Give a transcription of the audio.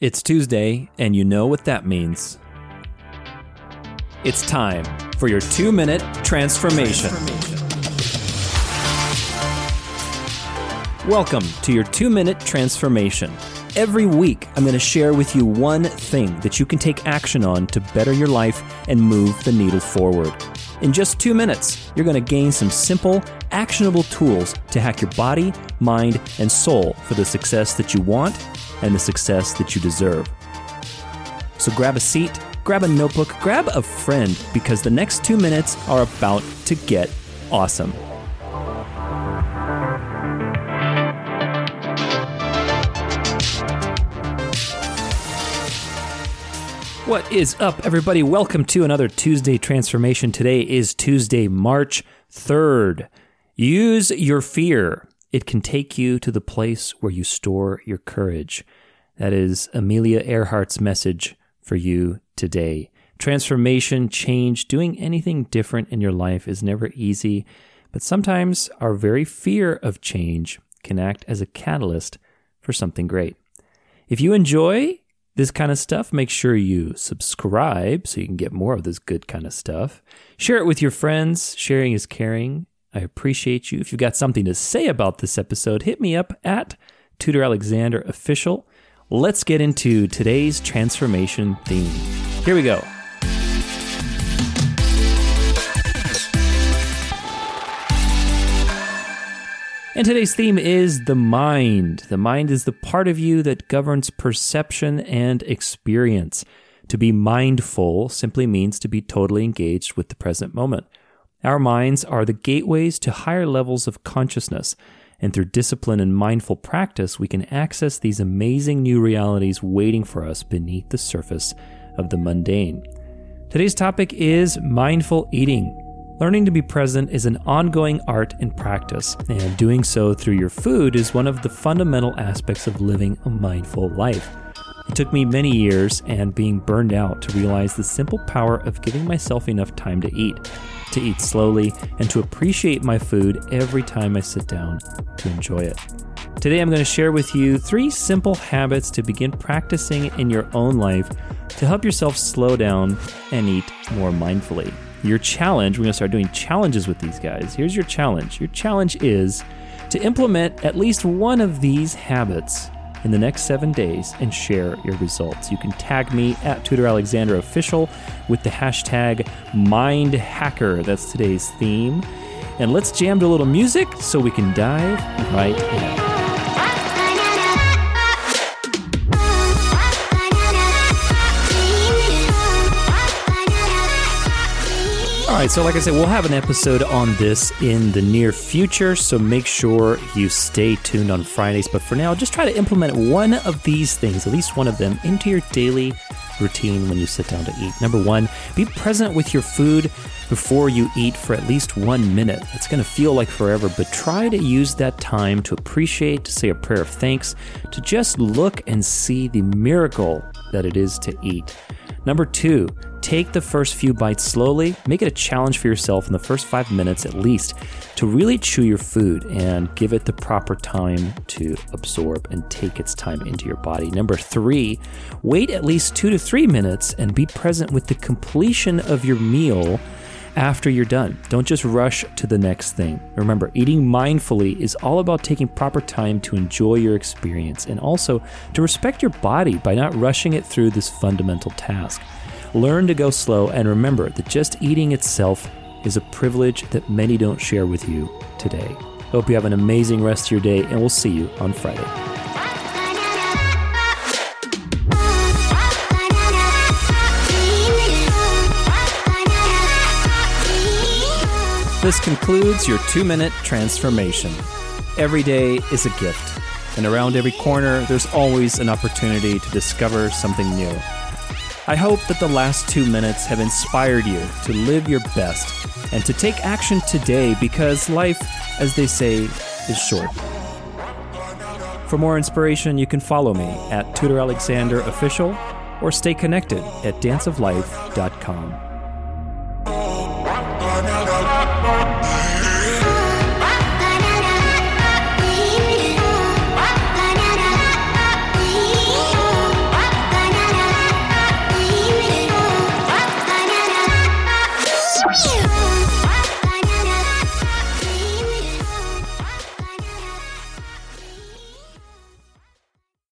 It's Tuesday, and you know what that means. It's time for your two minute transformation. Welcome to your two minute transformation. Every week, I'm going to share with you one thing that you can take action on to better your life and move the needle forward. In just two minutes, you're going to gain some simple, actionable tools to hack your body, mind, and soul for the success that you want and the success that you deserve. So grab a seat, grab a notebook, grab a friend, because the next two minutes are about to get awesome. What is up, everybody? Welcome to another Tuesday Transformation. Today is Tuesday, March 3rd. Use your fear. It can take you to the place where you store your courage. That is Amelia Earhart's message for you today. Transformation, change, doing anything different in your life is never easy, but sometimes our very fear of change can act as a catalyst for something great. If you enjoy this kind of stuff, make sure you subscribe so you can get more of this good kind of stuff. Share it with your friends. Sharing is caring. I appreciate you. If you've got something to say about this episode, hit me up at Tudor Alexander Official. Let's get into today's transformation theme. Here we go. And today's theme is the mind. The mind is the part of you that governs perception and experience. To be mindful simply means to be totally engaged with the present moment. Our minds are the gateways to higher levels of consciousness, and through discipline and mindful practice, we can access these amazing new realities waiting for us beneath the surface of the mundane. Today's topic is mindful eating. Learning to be present is an ongoing art and practice, and doing so through your food is one of the fundamental aspects of living a mindful life. It took me many years and being burned out to realize the simple power of giving myself enough time to eat, to eat slowly, and to appreciate my food every time I sit down to enjoy it. Today, I'm going to share with you three simple habits to begin practicing in your own life to help yourself slow down and eat more mindfully. Your challenge, we're going to start doing challenges with these guys. Here's your challenge. Your challenge is to implement at least one of these habits in the next seven days and share your results. You can tag me at Tudor Alexander Official with the hashtag MindHacker. That's today's theme. And let's jam to a little music so we can dive right in. Right, so like I said, we'll have an episode on this in the near future, so make sure you stay tuned on Fridays. But for now, just try to implement one of these things, at least one of them, into your daily routine when you sit down to eat. Number one, be present with your food before you eat for at least one minute. It's going to feel like forever, but try to use that time to appreciate, to say a prayer of thanks, to just look and see the miracle that it is to eat. Number two, take the first few bites slowly. Make it a challenge for yourself in the first five minutes at least to really chew your food and give it the proper time to absorb and take its time into your body. Number three, wait at least two to three minutes and be present with the completion of your meal after you're done. Don't just rush to the next thing. Remember, eating mindfully is all about taking proper time to enjoy your experience and also to respect your body by not rushing it through this fundamental task. Learn to go slow and remember that just eating itself is a privilege that many don't share with you today. Hope you have an amazing rest of your day, and we'll see you on Friday. This concludes your two minute transformation. Every day is a gift, and around every corner, there's always an opportunity to discover something new. I hope that the last two minutes have inspired you to live your best and to take action today because life, as they say, is short. For more inspiration, you can follow me at Tudor Alexander Official or stay connected at danceoflife.com.